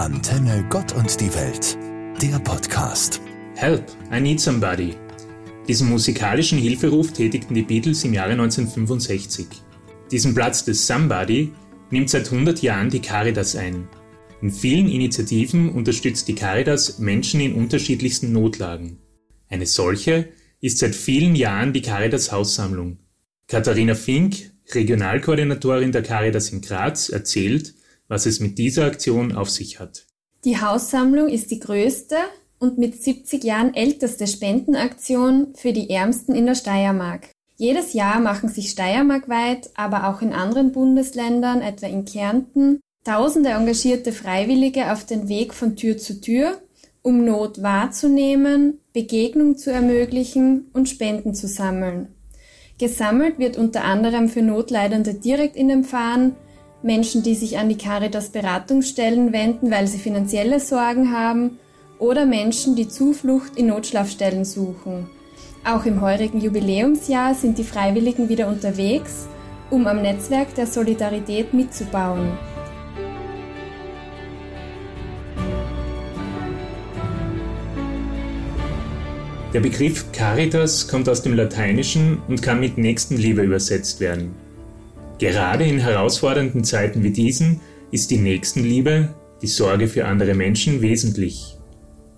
Antenne Gott und die Welt, der Podcast. Help, I Need Somebody. Diesen musikalischen Hilferuf tätigten die Beatles im Jahre 1965. Diesen Platz des Somebody nimmt seit 100 Jahren die Caritas ein. In vielen Initiativen unterstützt die Caritas Menschen in unterschiedlichsten Notlagen. Eine solche ist seit vielen Jahren die Caritas Haussammlung. Katharina Fink, Regionalkoordinatorin der Caritas in Graz, erzählt, was es mit dieser Aktion auf sich hat. Die Haussammlung ist die größte und mit 70 Jahren älteste Spendenaktion für die Ärmsten in der Steiermark. Jedes Jahr machen sich steiermarkweit, aber auch in anderen Bundesländern, etwa in Kärnten, tausende engagierte Freiwillige auf den Weg von Tür zu Tür, um Not wahrzunehmen, Begegnung zu ermöglichen und Spenden zu sammeln. Gesammelt wird unter anderem für Notleidende direkt in den Fahren, Menschen, die sich an die Caritas Beratungsstellen wenden, weil sie finanzielle Sorgen haben, oder Menschen, die Zuflucht in Notschlafstellen suchen. Auch im heurigen Jubiläumsjahr sind die Freiwilligen wieder unterwegs, um am Netzwerk der Solidarität mitzubauen. Der Begriff Caritas kommt aus dem Lateinischen und kann mit Nächstenliebe übersetzt werden. Gerade in herausfordernden Zeiten wie diesen ist die Nächstenliebe, die Sorge für andere Menschen wesentlich.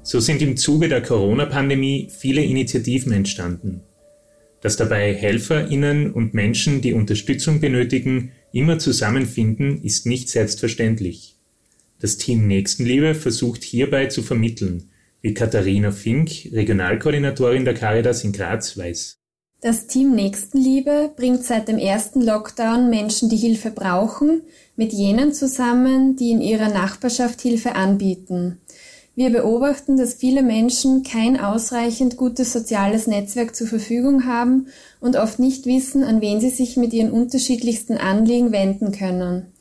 So sind im Zuge der Corona-Pandemie viele Initiativen entstanden. Dass dabei Helferinnen und Menschen, die Unterstützung benötigen, immer zusammenfinden, ist nicht selbstverständlich. Das Team Nächstenliebe versucht hierbei zu vermitteln, wie Katharina Fink, Regionalkoordinatorin der Caritas in Graz, weiß. Das Team Nächstenliebe bringt seit dem ersten Lockdown Menschen, die Hilfe brauchen, mit jenen zusammen, die in ihrer Nachbarschaft Hilfe anbieten. Wir beobachten, dass viele Menschen kein ausreichend gutes soziales Netzwerk zur Verfügung haben und oft nicht wissen, an wen sie sich mit ihren unterschiedlichsten Anliegen wenden können.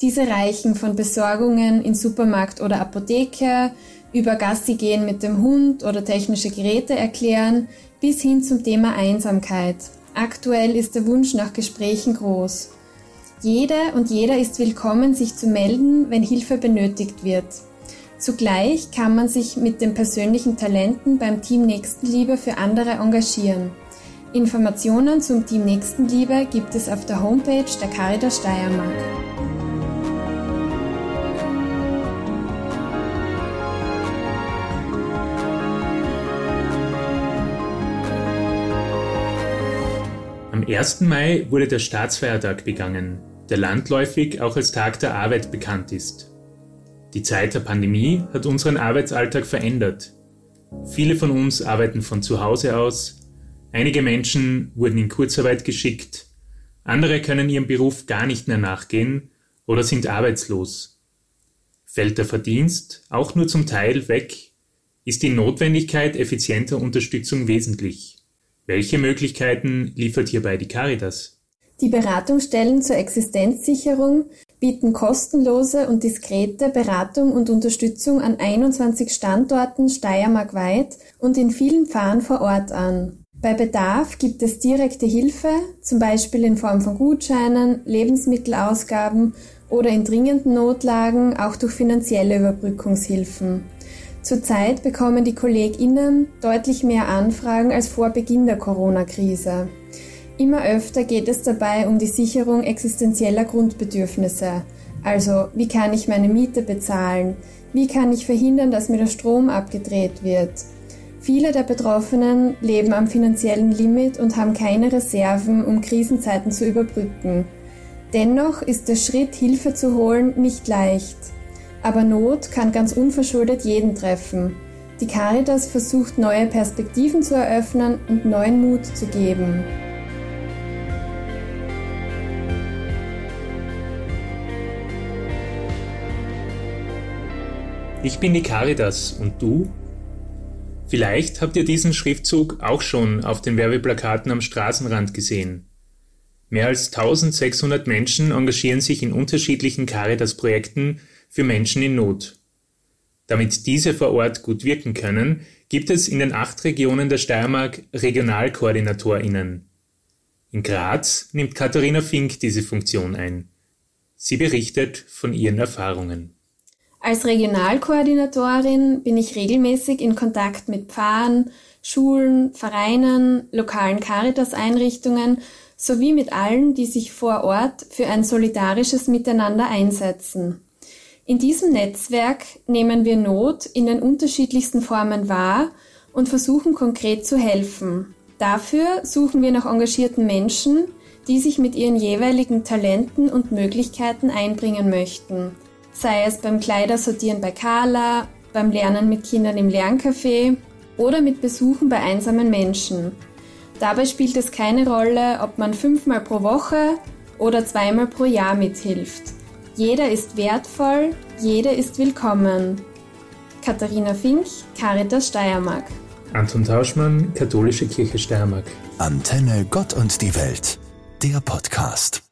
Diese reichen von Besorgungen in Supermarkt oder Apotheke, über Gassi gehen mit dem Hund oder technische Geräte erklären, bis hin zum Thema Einsamkeit. Aktuell ist der Wunsch nach Gesprächen groß. Jede und jeder ist willkommen, sich zu melden, wenn Hilfe benötigt wird. Zugleich kann man sich mit den persönlichen Talenten beim Team Nächstenliebe für andere engagieren. Informationen zum Team Nächstenliebe gibt es auf der Homepage der Caritas Steiermark. 1. Mai wurde der Staatsfeiertag begangen, der landläufig auch als Tag der Arbeit bekannt ist. Die Zeit der Pandemie hat unseren Arbeitsalltag verändert. Viele von uns arbeiten von zu Hause aus, einige Menschen wurden in Kurzarbeit geschickt, andere können ihrem Beruf gar nicht mehr nachgehen oder sind arbeitslos. Fällt der Verdienst auch nur zum Teil weg, ist die Notwendigkeit effizienter Unterstützung wesentlich. Welche Möglichkeiten liefert hierbei die Caritas? Die Beratungsstellen zur Existenzsicherung bieten kostenlose und diskrete Beratung und Unterstützung an 21 Standorten steiermarkweit und in vielen Pfarren vor Ort an. Bei Bedarf gibt es direkte Hilfe, zum Beispiel in Form von Gutscheinen, Lebensmittelausgaben oder in dringenden Notlagen auch durch finanzielle Überbrückungshilfen. Zurzeit bekommen die KollegInnen deutlich mehr Anfragen als vor Beginn der Corona-Krise. Immer öfter geht es dabei um die Sicherung existenzieller Grundbedürfnisse. Also, wie kann ich meine Miete bezahlen? Wie kann ich verhindern, dass mir der Strom abgedreht wird? Viele der Betroffenen leben am finanziellen Limit und haben keine Reserven, um Krisenzeiten zu überbrücken. Dennoch ist der Schritt, Hilfe zu holen, nicht leicht. Aber Not kann ganz unverschuldet jeden treffen. Die Caritas versucht neue Perspektiven zu eröffnen und neuen Mut zu geben. Ich bin die Caritas und du? Vielleicht habt ihr diesen Schriftzug auch schon auf den Werbeplakaten am Straßenrand gesehen. Mehr als 1600 Menschen engagieren sich in unterschiedlichen Caritas-Projekten für Menschen in Not. Damit diese vor Ort gut wirken können, gibt es in den acht Regionen der Steiermark RegionalkoordinatorInnen. In Graz nimmt Katharina Fink diese Funktion ein. Sie berichtet von ihren Erfahrungen. Als Regionalkoordinatorin bin ich regelmäßig in Kontakt mit Pfarren, Schulen, Vereinen, lokalen Caritas-Einrichtungen sowie mit allen, die sich vor Ort für ein solidarisches Miteinander einsetzen. In diesem Netzwerk nehmen wir Not in den unterschiedlichsten Formen wahr und versuchen konkret zu helfen. Dafür suchen wir nach engagierten Menschen, die sich mit ihren jeweiligen Talenten und Möglichkeiten einbringen möchten. Sei es beim Kleidersortieren bei Carla, beim Lernen mit Kindern im Lerncafé oder mit Besuchen bei einsamen Menschen. Dabei spielt es keine Rolle, ob man fünfmal pro Woche oder zweimal pro Jahr mithilft. Jeder ist wertvoll, jede ist willkommen. Katharina Fink, Caritas Steiermark. Anton Tauschmann, Katholische Kirche Steiermark. Antenne Gott und die Welt, der Podcast.